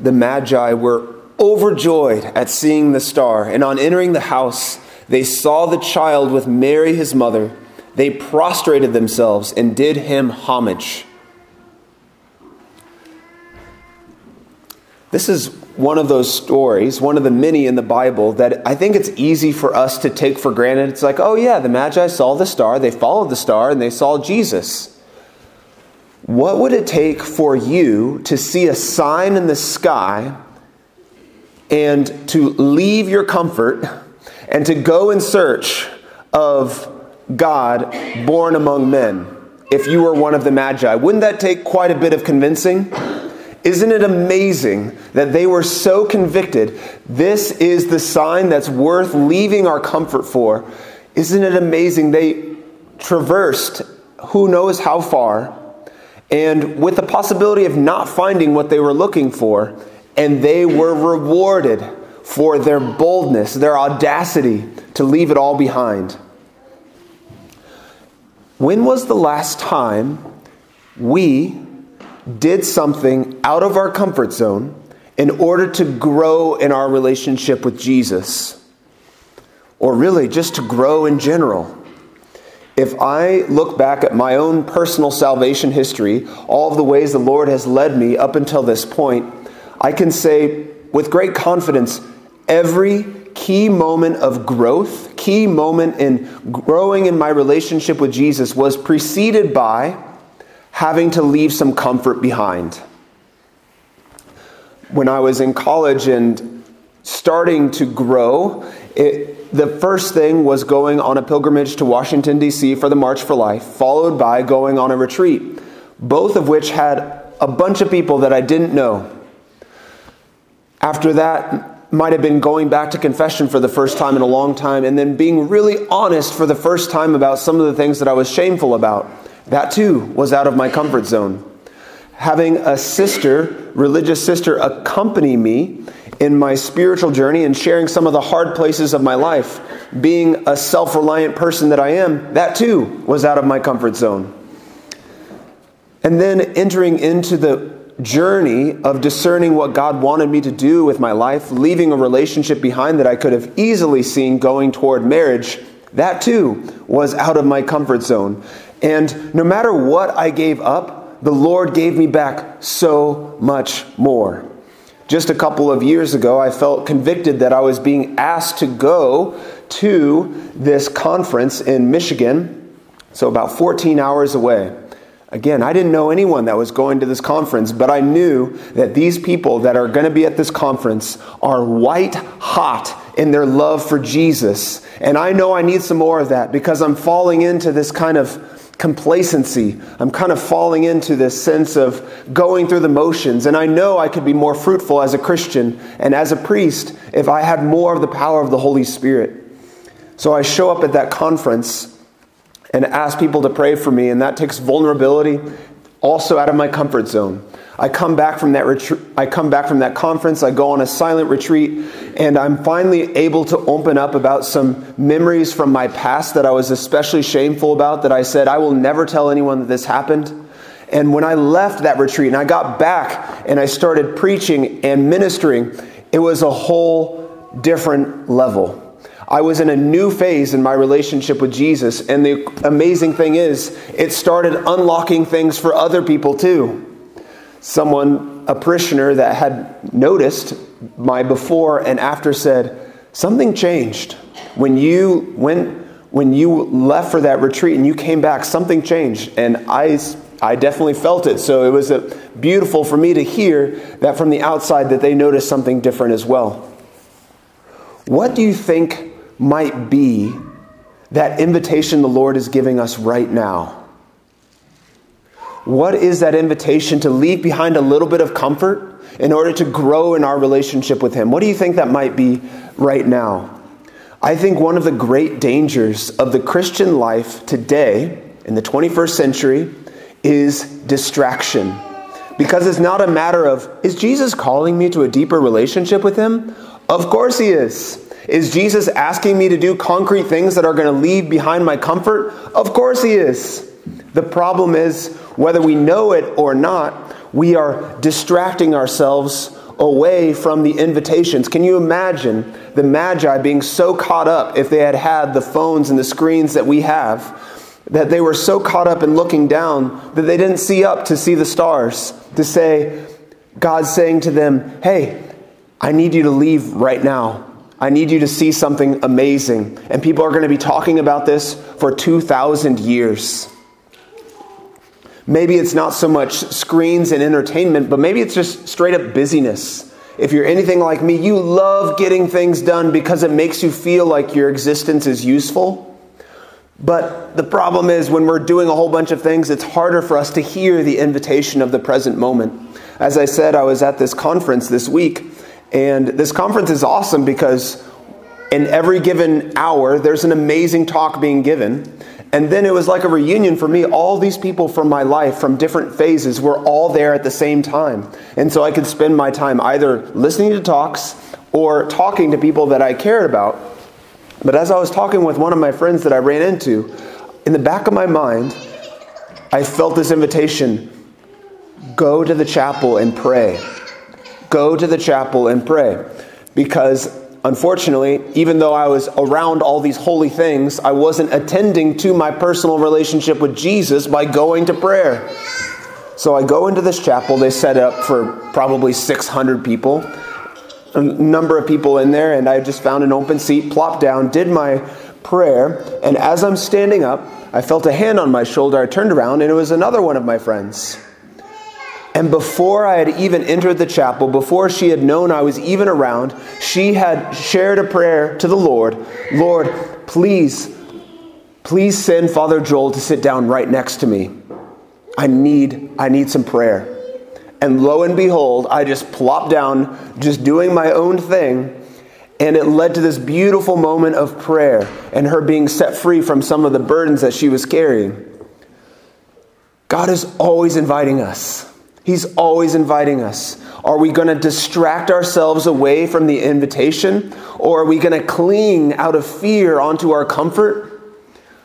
the Magi were overjoyed at seeing the star, and on entering the house, they saw the child with Mary his mother. They prostrated themselves and did him homage. This is one of those stories, one of the many in the Bible, that I think it's easy for us to take for granted. It's like, oh, yeah, the Magi saw the star, they followed the star, and they saw Jesus. What would it take for you to see a sign in the sky and to leave your comfort and to go in search of God born among men if you were one of the Magi? Wouldn't that take quite a bit of convincing? Isn't it amazing that they were so convicted? This is the sign that's worth leaving our comfort for. Isn't it amazing? They traversed who knows how far and with the possibility of not finding what they were looking for, and they were rewarded for their boldness, their audacity to leave it all behind. When was the last time we did something out of our comfort zone in order to grow in our relationship with Jesus? Or really, just to grow in general? If I look back at my own personal salvation history, all of the ways the Lord has led me up until this point, I can say with great confidence every key moment of growth, key moment in growing in my relationship with Jesus was preceded by having to leave some comfort behind. When I was in college and starting to grow, it, the first thing was going on a pilgrimage to Washington, D.C. for the March for Life, followed by going on a retreat, both of which had a bunch of people that I didn't know. After that, might have been going back to confession for the first time in a long time, and then being really honest for the first time about some of the things that I was shameful about. That too was out of my comfort zone. Having a sister, religious sister, accompany me in my spiritual journey and sharing some of the hard places of my life, being a self reliant person that I am, that too was out of my comfort zone. And then entering into the journey of discerning what God wanted me to do with my life, leaving a relationship behind that I could have easily seen going toward marriage, that too was out of my comfort zone. And no matter what I gave up, the Lord gave me back so much more. Just a couple of years ago, I felt convicted that I was being asked to go to this conference in Michigan, so about 14 hours away. Again, I didn't know anyone that was going to this conference, but I knew that these people that are going to be at this conference are white hot in their love for Jesus. And I know I need some more of that because I'm falling into this kind of complacency. I'm kind of falling into this sense of going through the motions. And I know I could be more fruitful as a Christian and as a priest if I had more of the power of the Holy Spirit. So I show up at that conference and ask people to pray for me, and that takes vulnerability also out of my comfort zone. I come back from that retreat, I come back from that conference, I go on a silent retreat, and I'm finally able to open up about some memories from my past that I was especially shameful about that I said I will never tell anyone that this happened. And when I left that retreat and I got back and I started preaching and ministering, it was a whole different level. I was in a new phase in my relationship with Jesus, and the amazing thing is, it started unlocking things for other people too someone, a parishioner that had noticed my before and after said, Something changed. When you went, when you left for that retreat and you came back, something changed. And I, I definitely felt it. So it was a, beautiful for me to hear that from the outside that they noticed something different as well. What do you think might be that invitation the Lord is giving us right now? What is that invitation to leave behind a little bit of comfort in order to grow in our relationship with Him? What do you think that might be right now? I think one of the great dangers of the Christian life today, in the 21st century, is distraction. Because it's not a matter of, is Jesus calling me to a deeper relationship with Him? Of course He is. Is Jesus asking me to do concrete things that are going to leave behind my comfort? Of course He is. The problem is, whether we know it or not, we are distracting ourselves away from the invitations. Can you imagine the Magi being so caught up if they had had the phones and the screens that we have? That they were so caught up in looking down that they didn't see up to see the stars, to say, God's saying to them, Hey, I need you to leave right now. I need you to see something amazing. And people are going to be talking about this for 2,000 years. Maybe it's not so much screens and entertainment, but maybe it's just straight up busyness. If you're anything like me, you love getting things done because it makes you feel like your existence is useful. But the problem is, when we're doing a whole bunch of things, it's harder for us to hear the invitation of the present moment. As I said, I was at this conference this week, and this conference is awesome because in every given hour, there's an amazing talk being given. And then it was like a reunion for me. All these people from my life, from different phases, were all there at the same time. And so I could spend my time either listening to talks or talking to people that I cared about. But as I was talking with one of my friends that I ran into, in the back of my mind, I felt this invitation go to the chapel and pray. Go to the chapel and pray. Because Unfortunately, even though I was around all these holy things, I wasn't attending to my personal relationship with Jesus by going to prayer. So I go into this chapel, they set up for probably 600 people, a number of people in there, and I just found an open seat, plopped down, did my prayer, and as I'm standing up, I felt a hand on my shoulder. I turned around, and it was another one of my friends. And before I had even entered the chapel, before she had known I was even around, she had shared a prayer to the Lord Lord, please, please send Father Joel to sit down right next to me. I need, I need some prayer. And lo and behold, I just plopped down, just doing my own thing. And it led to this beautiful moment of prayer and her being set free from some of the burdens that she was carrying. God is always inviting us. He's always inviting us. Are we going to distract ourselves away from the invitation? Or are we going to cling out of fear onto our comfort?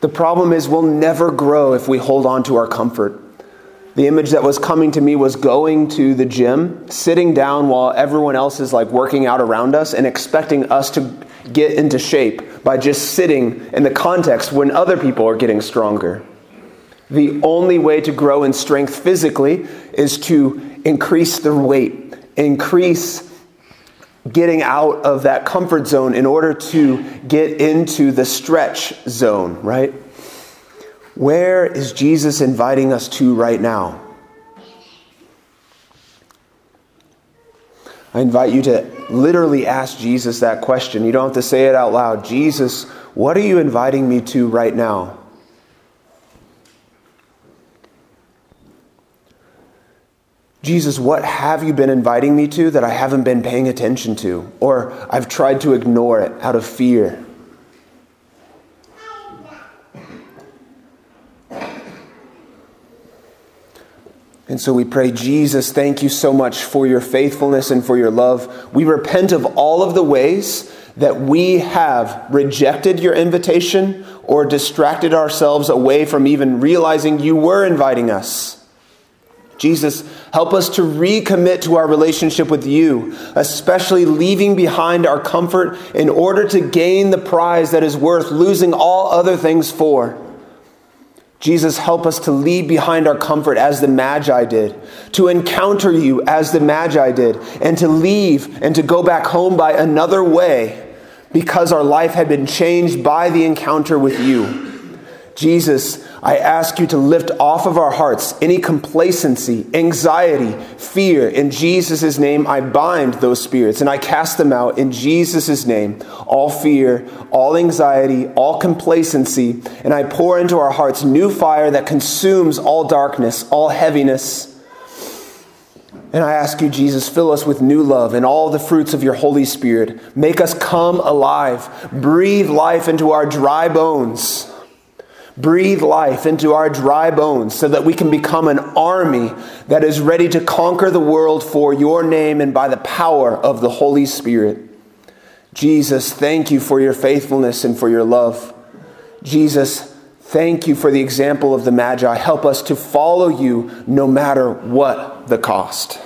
The problem is we'll never grow if we hold on to our comfort. The image that was coming to me was going to the gym, sitting down while everyone else is like working out around us and expecting us to get into shape by just sitting in the context when other people are getting stronger. The only way to grow in strength physically is to increase the weight, increase getting out of that comfort zone in order to get into the stretch zone, right? Where is Jesus inviting us to right now? I invite you to literally ask Jesus that question. You don't have to say it out loud. Jesus, what are you inviting me to right now? Jesus, what have you been inviting me to that I haven't been paying attention to? Or I've tried to ignore it out of fear? And so we pray, Jesus, thank you so much for your faithfulness and for your love. We repent of all of the ways that we have rejected your invitation or distracted ourselves away from even realizing you were inviting us. Jesus, help us to recommit to our relationship with you, especially leaving behind our comfort in order to gain the prize that is worth losing all other things for. Jesus, help us to leave behind our comfort as the Magi did, to encounter you as the Magi did, and to leave and to go back home by another way because our life had been changed by the encounter with you. Jesus, I ask you to lift off of our hearts any complacency, anxiety, fear. In Jesus' name, I bind those spirits and I cast them out in Jesus' name. All fear, all anxiety, all complacency, and I pour into our hearts new fire that consumes all darkness, all heaviness. And I ask you, Jesus, fill us with new love and all the fruits of your Holy Spirit. Make us come alive. Breathe life into our dry bones. Breathe life into our dry bones so that we can become an army that is ready to conquer the world for your name and by the power of the Holy Spirit. Jesus, thank you for your faithfulness and for your love. Jesus, thank you for the example of the Magi. Help us to follow you no matter what the cost.